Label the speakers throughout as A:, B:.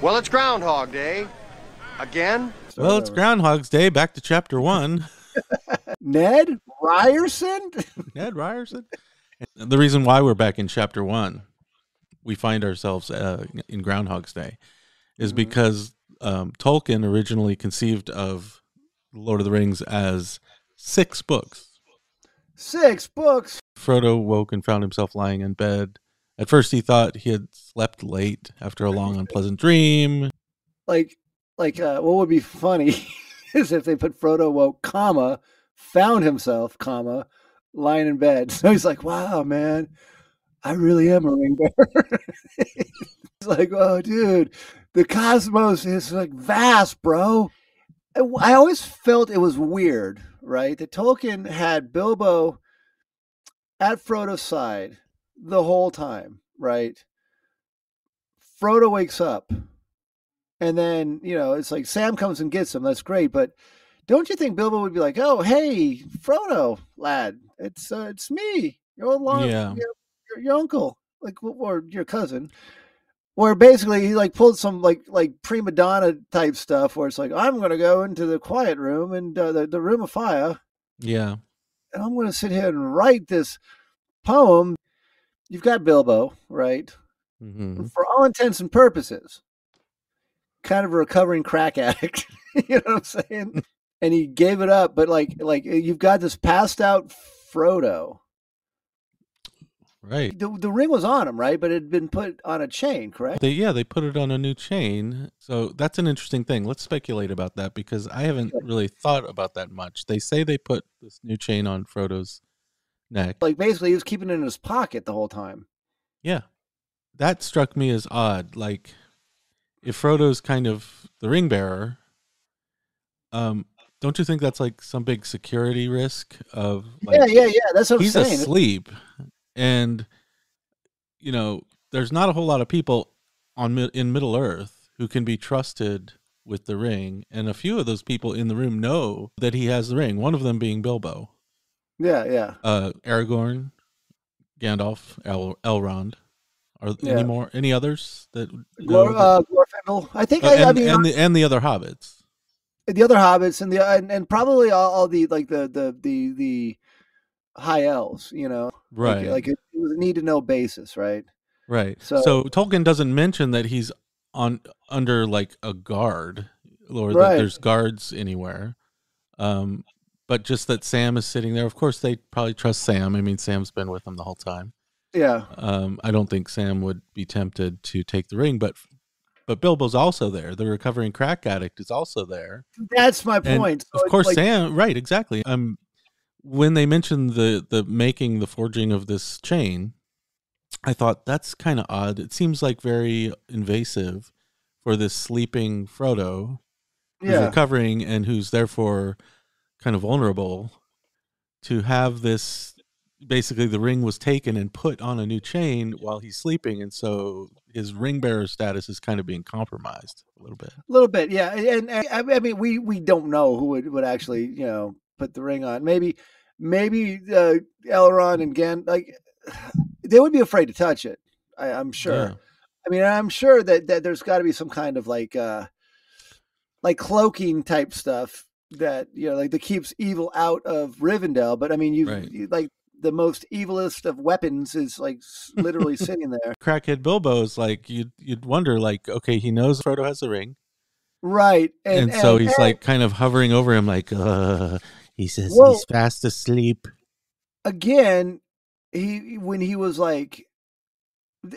A: Well, it's Groundhog Day. Again?
B: Well, it's Groundhog's Day. Back to chapter one.
C: Ned Ryerson?
B: Ned Ryerson. The reason why we're back in chapter one, we find ourselves uh, in Groundhog's Day, is
C: Mhm.
B: because um, Tolkien originally conceived of Lord of the Rings as six books.
C: Six books.
B: Frodo woke and found himself lying in bed. At first, he thought he had slept late after a long, unpleasant dream.
C: Like, like, uh, what would be funny is if they put Frodo woke, comma, found himself, comma, lying in bed. So he's like, wow, man, I really am a ring bearer. it's like, oh, dude, the cosmos is like vast, bro. I always felt it was weird, right? That Tolkien had Bilbo at Frodo's side the whole time, right? Frodo wakes up, and then you know it's like Sam comes and gets him. That's great, but don't you think Bilbo would be like, "Oh, hey, Frodo, lad, it's uh, it's me, your old long,
B: Yeah.
C: your, your, your uncle, like or your cousin." Where basically he like pulled some like like prima donna type stuff, where it's like I'm gonna go into the quiet room and uh, the the room of fire,
B: Yeah.
C: And I'm going to sit here and write this poem. You've got Bilbo, right?
B: hmm
C: For all intents and purposes, kind of a recovering crack addict. you know what I'm saying? And he gave it up, but like, like you've got this passed out Frodo.
B: Right.
C: The, the ring was on him, right? But it had been put on a chain, correct?
B: They yeah, they put it on a new chain. So that's an interesting thing. Let's speculate about that because I haven't really thought about that much. They say they put this new chain on Frodo's neck.
C: Like basically, he was keeping it in his pocket the whole time.
B: Yeah. That struck me as odd. Like if Frodo's kind of the ring bearer, um, don't you think that's like some big security risk of like
C: yeah, yeah, yeah. That's what I'm
B: he's
C: saying.
B: asleep and you know there's not a whole lot of people on in middle earth who can be trusted with the ring and a few of those people in the room know that he has the ring one of them being bilbo
C: Yeah, yeah.
B: uh aragorn gandalf El- elrond are
C: Yeah.
B: any more any others that
C: Glor, uh, Glorfindel. I think
B: that-
C: I, I
B: and,
C: mean
B: and the and the other hobbits
C: the other hobbits and the and, and probably all, all the like the the the the high elves. You know,
B: right
C: Like, it, it was a need to know basis, right?
B: Right.
C: So-
B: So, Tolkien doesn't mention that he's on under like a guard or
C: Right.
B: that there's guards anywhere. Um, but just that Sam is sitting there. Of course, they probably trust Sam. I mean, Sam's been with them the whole time.
C: Yeah,
B: Um, I don't think Sam would be tempted to take the ring, but but Bilbo's also there. The recovering crack addict is also there.
C: that's my point. So
B: of course,
C: like,
B: Sam. Right. Exactly. Um, when they mentioned the the making the forging of this chain, I thought that's kind of odd. It seems like very invasive for this sleeping Frodo who's
C: yeah,
B: recovering and who's therefore kind of vulnerable to have this. Basically, the ring was taken and put on a new chain while he's sleeping, and so his ring bearer status is kind of being compromised a little bit.
C: a little bit. Yeah, and, and I I mean, we we don't know who would, would actually you know put the ring on. Maybe maybe uh, Elrond and Gan like they would be afraid to touch it. I, I'm sure.
B: Yeah.
C: I mean, I'm sure that, that there's got to be some kind of like uh like cloaking type stuff that you know like that keeps evil out of Rivendell. But I mean, you
B: Right.
C: you like the most evilest of weapons is like literally sitting there.
B: crackhead Bilbo is like you'd you'd wonder like okay he knows Frodo has the ring
C: Right.
B: and,
C: And,
B: so
C: and-
B: he's
C: and
B: like kind of hovering over him like uh he says
C: Well-
B: he's fast asleep
C: again, he when he was like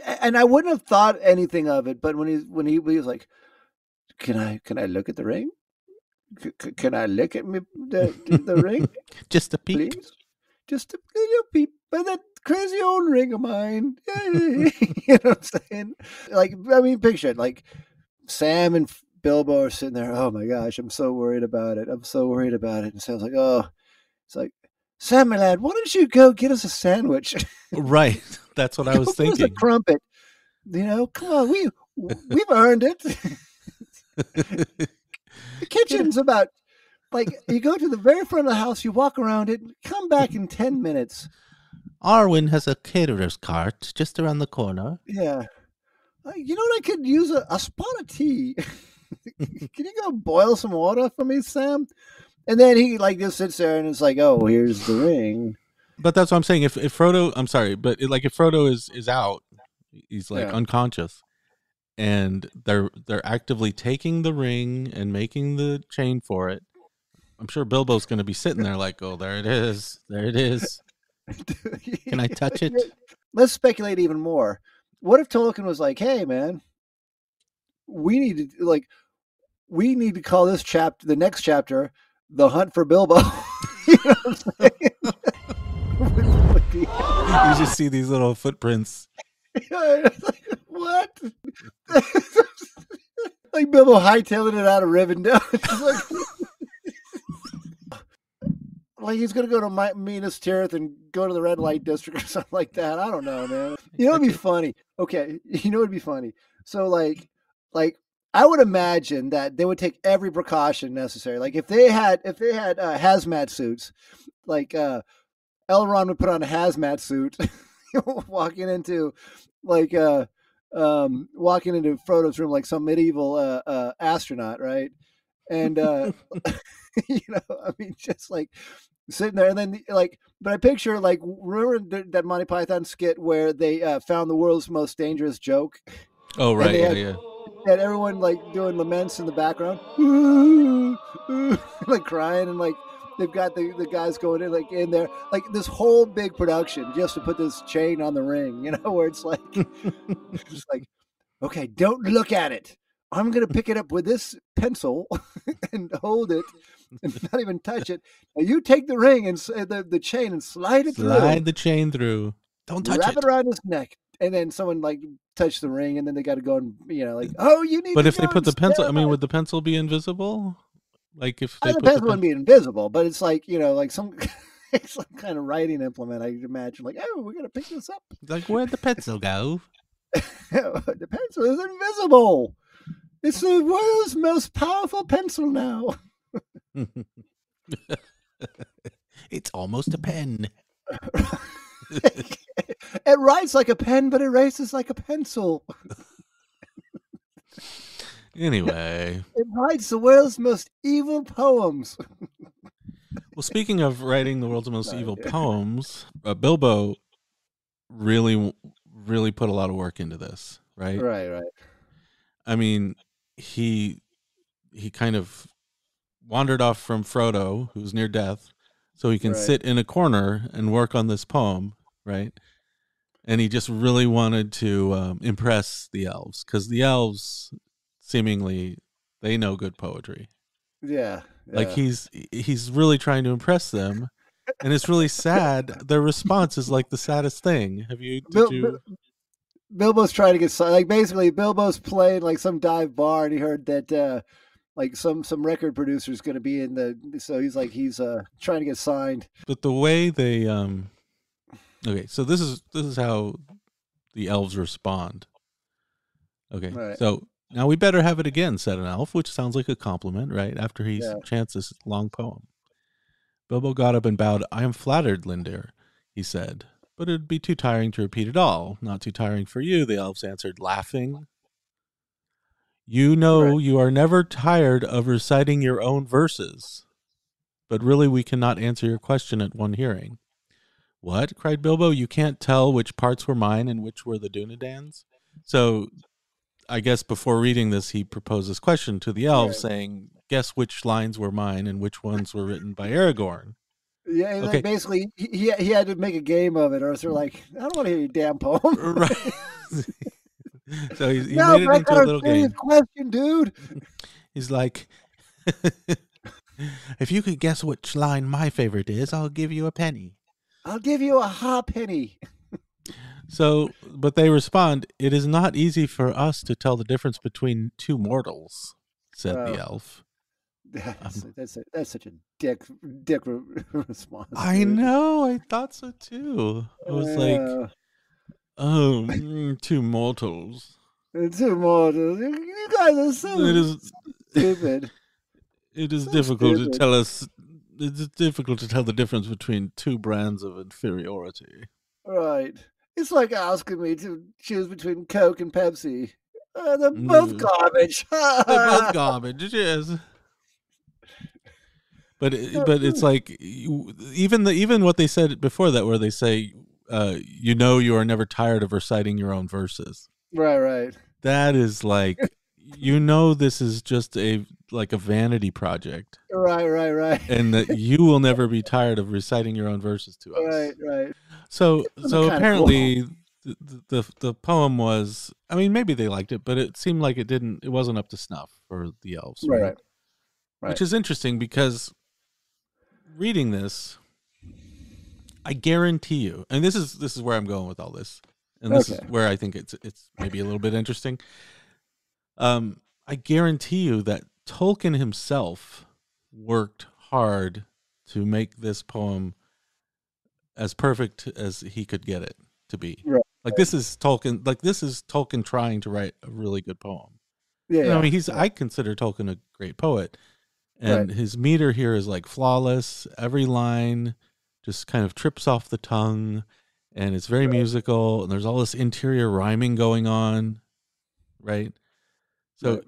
C: and I wouldn't have thought anything of it, but when he when he, he was like, Can I can I look at the ring? C- can I look at me the, the ring?
B: just a peek
C: please? Just a little peep by that crazy old ring of mine. you know what I'm saying? Like, I mean, picture it. Like, Sam and Bilbo are sitting there. Oh my gosh, I'm so worried about it. I'm so worried about it. And Sam's like, oh, it's like, Sam, my lad, why don't you go get us a sandwich?
B: right that's what I was
C: Go get us
B: thinking
C: a crumpet. You know, come on, we we've earned it. the kitchen's about like you go to the very front of the house, you walk around it, come back in ten minutes.
B: Arwen has a caterer's cart just around the corner.
C: Yeah. You know what? I could use a, a spot of tea. Can you go boil some water for me, Sam? And then he like just sits there and it's like, oh, here's the ring.
B: But that's what I'm saying. If if Frodo, I'm sorry, but it, like if Frodo is is out, he's like
C: Yeah.
B: unconscious, and they're they're actively taking the ring and making the chain for it. I'm sure Bilbo's going to be sitting there like, oh, there it is, there it is. Can I touch it?
C: Let's speculate even more. What if Tolkien was like, "Hey, man, we need to like, we need to call this chapter, the next chapter, the hunt for Bilbo." you know what I'm saying? Would- would be-
B: You just see these little footprints.
C: what? like Bilbo hightailing it out of Rivendell. Like, like he's gonna go to Mi- Minas Tirith and go to the red light district or something like that. I don't know, man. You know it'd be funny? Okay, you know it'd be funny? So like, like I would imagine that they would take every precaution necessary. Like if they had if they had uh, hazmat suits, like uh, Elrond would put on a hazmat suit, walking into like uh um walking into Frodo's room like some medieval uh, uh astronaut, right? And uh you know, I mean just like sitting there and then like but I picture like remember th- that Monty Python skit where they uh, found the world's most dangerous joke
B: Oh right, yeah,
C: had-
B: yeah.
C: And everyone like doing laments in the background like crying and like they've got the, the guys going in like in there like this whole big production just to put this chain on the ring you know where it's like just like okay don't look at it i'm gonna pick it up with this pencil and hold it and not even touch it now you take the ring and s- uh, the, the chain and slide it through
B: Slide
C: through
B: the chain through. Don't touch it.
C: wrap
B: it.
C: it around his neck and then someone like touch the ring and then they got to go and you know like oh you need
B: But
C: to
B: if they put the pencil, I mean, would the pencil be invisible? Like if they
C: the
B: put the
C: pencil wouldn't be invisible, but it's like you know, like some it's some kind of writing implement. I imagine, like, oh, we're gonna pick this up.
B: like where'd the pencil go?
C: the pencil is invisible. It's the world's most powerful pencil now.
B: it's almost a pen.
C: it writes like a pen, but erases like a pencil.
B: Anyway,
C: It writes the world's most evil poems.
B: well, speaking of writing the world's most evil poems, uh, Bilbo really, really put a lot of work into this, right?
C: right, right.
B: I mean, he he kind of wandered off from Frodo, who's near death, so he can
C: Right.
B: sit in a corner and work on this poem, right? And he just really wanted to um, impress the elves because the elves seemingly they know good poetry.
C: Yeah.
B: Like he's he's really trying to impress them, and it's really sad. Their response is like the saddest thing. Have you? Did
C: Bil-
B: you?
C: Bilbo's trying to get like basically Bilbo's playing like some dive bar and he heard that uh like some some record producer's going to be in the so he's like he's uh trying to get signed.
B: but the way they um okay so this is this is how the elves respond okay
C: Right.
B: so now we better have it again said an elf which sounds like a compliment right after he
C: Yeah.
B: chants this long poem bilbo got up and bowed i am flattered lindir he said but it'd be too tiring to repeat it all not too tiring for you the elves answered laughing you know
C: Right.
B: you are never tired of reciting your own verses but really we cannot answer your question at one hearing. What? cried Bilbo. You can't tell which parts were mine and which were the Dunedain's? So I guess before reading this, he proposes this question to the elves,
C: Right.
B: saying, Guess which lines were mine and which ones were written by Aragorn.
C: Yeah, and, like,
B: Okay.
C: basically he, he he had to make a game of it or they're like I don't want to hear your damn poem.
B: right. so he, he
C: no,
B: made it into a
C: a
B: little game.
C: question, dude.
B: He's like, If you could guess which line my favorite is, I'll give you a penny.
C: I'll give you a half penny.
B: So, but they respond, It is not easy for us to tell the difference between two mortals, said
C: Oh.
B: the elf.
C: That's, that's, that's such a dick dick re- response.
B: I
C: dude.
B: know, I thought so too. I was like,
C: Uh,
B: Oh, mortals. two mortals.
C: two. You guys are so
B: It is,
C: stupid.
B: it is
C: So
B: difficult
C: stupid.
B: to tell us. It's difficult to tell the difference between two brands of inferiority.
C: Right. It's like asking me to choose between Coke and Pepsi. Uh, they're both
B: Mm.
C: garbage.
B: They're both garbage. Is. But it, but it's like even the even what they said before that, where they say, uh, "You know, you are never tired of reciting your own verses."
C: right, right.
B: That is like, you know, this is just a like a vanity project,
C: Right, right, right.
B: and that you will never be tired of reciting your own verses to us.
C: Right, right.
B: So so apparently the, the the poem was I mean maybe they liked it but it seemed like it didn't it wasn't up to snuff for the elves
C: Right, right. Right.
B: which is interesting because reading this I guarantee you and this is this is where I'm going with all this and this
C: Okay.
B: is where I think it's it's maybe a little bit interesting um I guarantee you that Tolkien himself worked hard to make this poem as perfect as he could get it to be.
C: Right.
B: Like this is Tolkien. Like this is Tolkien trying to write a really good poem.
C: Yeah,
B: You know, I mean, he's I consider Tolkien a great poet, and his meter here is like flawless. Every line just kind of trips off the tongue, and it's very musical. And there's all this interior rhyming going on, right? So
C: Right.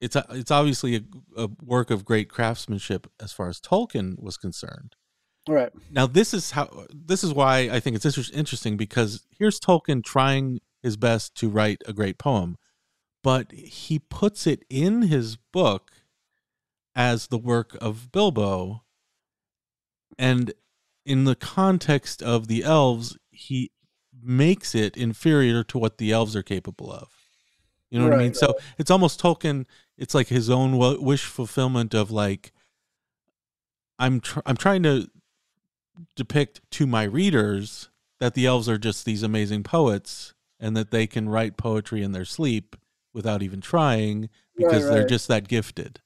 B: it's a, it's obviously a, a work of great craftsmanship as far as Tolkien was concerned.
C: right.
B: Now this is how this is why I think it's inter- interesting because here's Tolkien trying his best to write a great poem, but he puts it in his book as the work of Bilbo and in the context of the elves he makes it inferior to what the elves are capable of. You know what I
C: Right,
B: mean? So it's almost Tolkien it's like his own wish fulfillment of like I'm tr- I'm trying to depict to my readers that the elves are just these amazing poets and that they can write poetry in their sleep without even trying because they're just that gifted.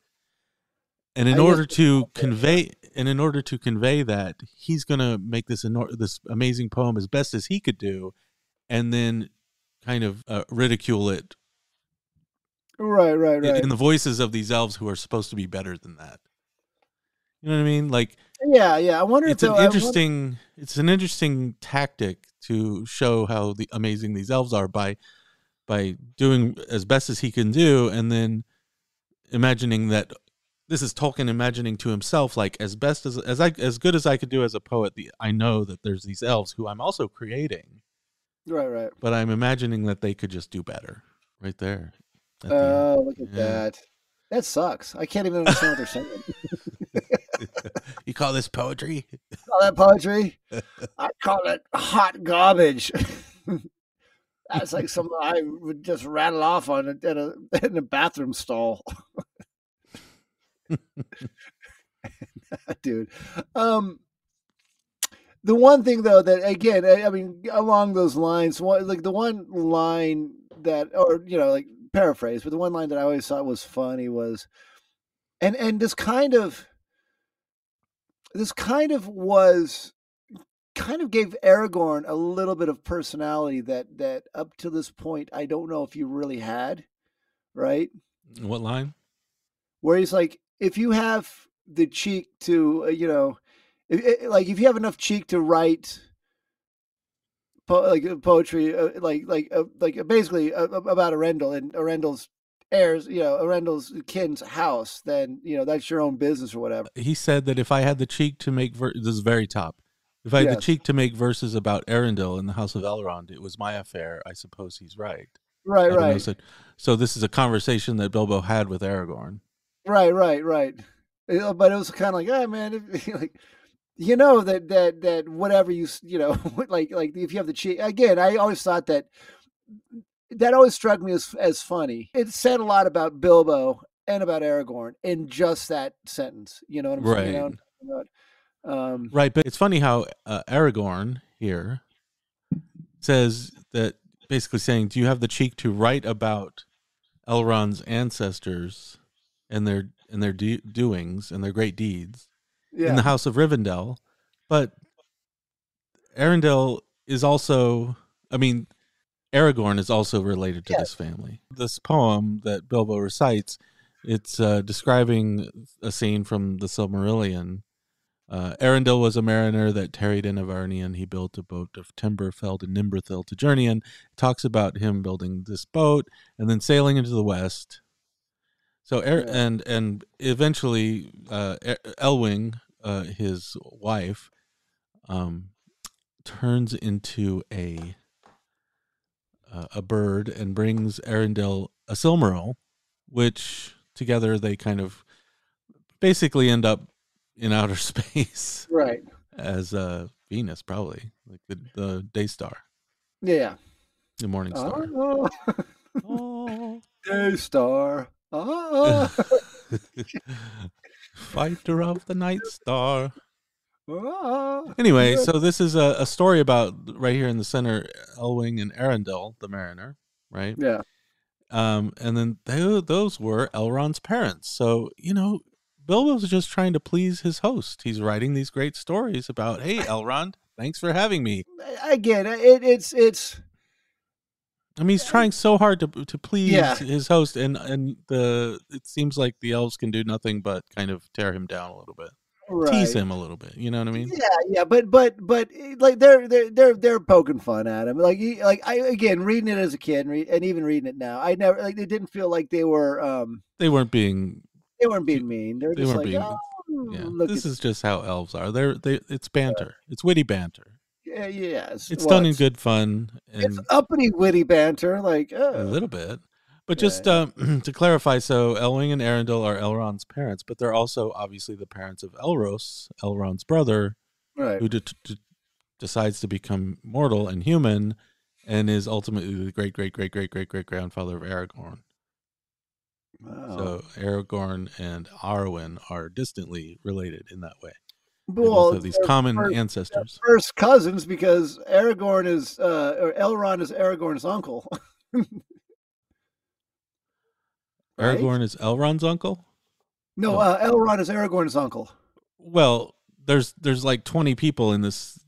B: And in
C: I
B: order to convey and in order to convey that, he's going to make this enor- this amazing poem as best as he could do and then kind of uh, ridicule it
C: Right, right, right.
B: in the voices of these elves who are supposed to be better than that. You know what I mean? Like
C: yeah, yeah. I wonder
B: it's
C: if
B: an
C: though, I wonder-
B: interesting it's an interesting tactic to show how the amazing these elves are by by doing as best as he can do and then imagining that this is Tolkien imagining to himself like as best as as I as good as I could do as a poet the I know that there's these elves who I'm also creating
C: Right, right.
B: but I'm imagining that they could just do better right there at the.
C: Oh, look at
B: Yeah.
C: that. That sucks. I can't even understand what they're saying.
B: you call this poetry
C: call that poetry? I call it hot garbage. That's like something I would just rattle off on in a in a bathroom stall. Dude. Um the one thing though that again, I, I mean along those lines, one like the one line that or you know, like paraphrase, but the one line that I always thought was funny was and and this kind of this kind of was kind of gave Aragorn a little bit of personality that that up to this point I don't know if you really had, right?
B: what line
C: Where he's like, if you have the cheek to, uh, you know, if, like if you have enough cheek to write, po- like uh, poetry, uh, like like uh, like uh, basically about Eärendil and Eärendil's heirs, you know, Eärendil's kin's house, then you know that's your own business or whatever.
B: he said that if I had the cheek to make ver- this is very top. If I had the cheek to make verses about Eärendil in the House of Elrond, it was my affair. I suppose he's right.
C: Right, right.
B: So this is a conversation that Bilbo had with Aragorn.
C: Right, right, right. Uh, But it was kind of like, ah, man, if, like you know that that that whatever you you know, like like if you have the cheek again, I always thought that that always struck me as as funny. It said a lot about Bilbo and about Aragorn in just that sentence. You know what I'm saying? You know what I'm talking about? Um,
B: Right, but it's funny how uh, Aragorn here says that basically saying, "Do you have the cheek to write about Elrond's ancestors and their and their do- doings and their great deeds
C: yeah,
B: in the House of Rivendell?" But Eärendil is also, I mean, Aragorn is also related to this family. This poem that Bilbo recites, it's uh, describing a scene from the Silmarillion Uh, Eärendil was a mariner that tarried in Arvernien. He built a boat of timber felled in Nimbrethil to journey in. It talks about him building this boat and then sailing into the west. So er-
C: Yeah.
B: and and eventually, uh, Elwing, uh, his wife, um, turns into a uh, a bird and brings Eärendil a Silmaril, which together they kind of basically end up in outer space
C: Right.
B: as uh, Venus, probably like the the day star,
C: Yeah.
B: the morning star.
C: Oh,
B: Oh.
C: day star. Oh,
B: Fighter of the night star.
C: oh.
B: Anyway, so this is a, a story about right here in the center, Elwing and Eärendil, the mariner, right?
C: Yeah.
B: Um, and then tho- those were Elrond's parents. So, you know, Bilbo's just trying to please his host. He's writing these great stories about, hey, Elrond, thanks for having me.
C: Again, it, it's it's
B: I mean, he's trying so hard to to please
C: Yeah.
B: his host, and and the it seems like the elves can do nothing but kind of tear him down a little bit,
C: right.
B: tease him a little bit. You know what I mean?
C: Yeah, yeah, but but but eh, like they're they're they're they're poking fun at him. Like he- like I again reading it as a kid and, re- and even reading it now, I never like they didn't feel like they were um
B: They weren't being.
C: they weren't being mean. They were just
B: weren't
C: like
B: being-
C: oh,
B: Yeah, this is just how elves are. They're they. It's banter. It's witty banter.
C: Yeah yeah
B: It's done in good fun
C: It's uppity witty banter. Like
B: a
C: uh,
B: little bit. But
C: Yeah,
B: just um, to clarify, so Elwing and Eärendil are Elrond's parents, but they're also obviously the parents of Elros, Elrond's brother,
C: right.
B: who de- de- decides to become mortal and human, and is ultimately the great great great great great great grandfather of Aragorn.
C: Wow.
B: So Aragorn and Arwen are distantly related in that way
C: well,
B: these common ancestors,
C: first cousins, because Aragorn is uh, or Elrond is Aragorn's uncle. right?
B: Aragorn is Elrond's uncle.
C: No. Uh, Elrond is Aragorn's uncle.
B: Well, there's there's like twenty people in this.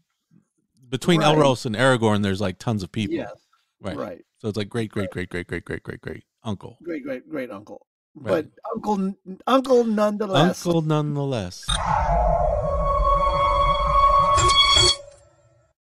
B: Between
C: right.
B: Elros and Aragorn, there's like tons of people.
C: Yes.
B: Right.
C: Right.
B: So it's like great, great, great, great, great, great, great, great uncle.
C: Great, great, great uncle.
B: Right.
C: But uncle, uncle nonetheless.
B: Uncle nonetheless.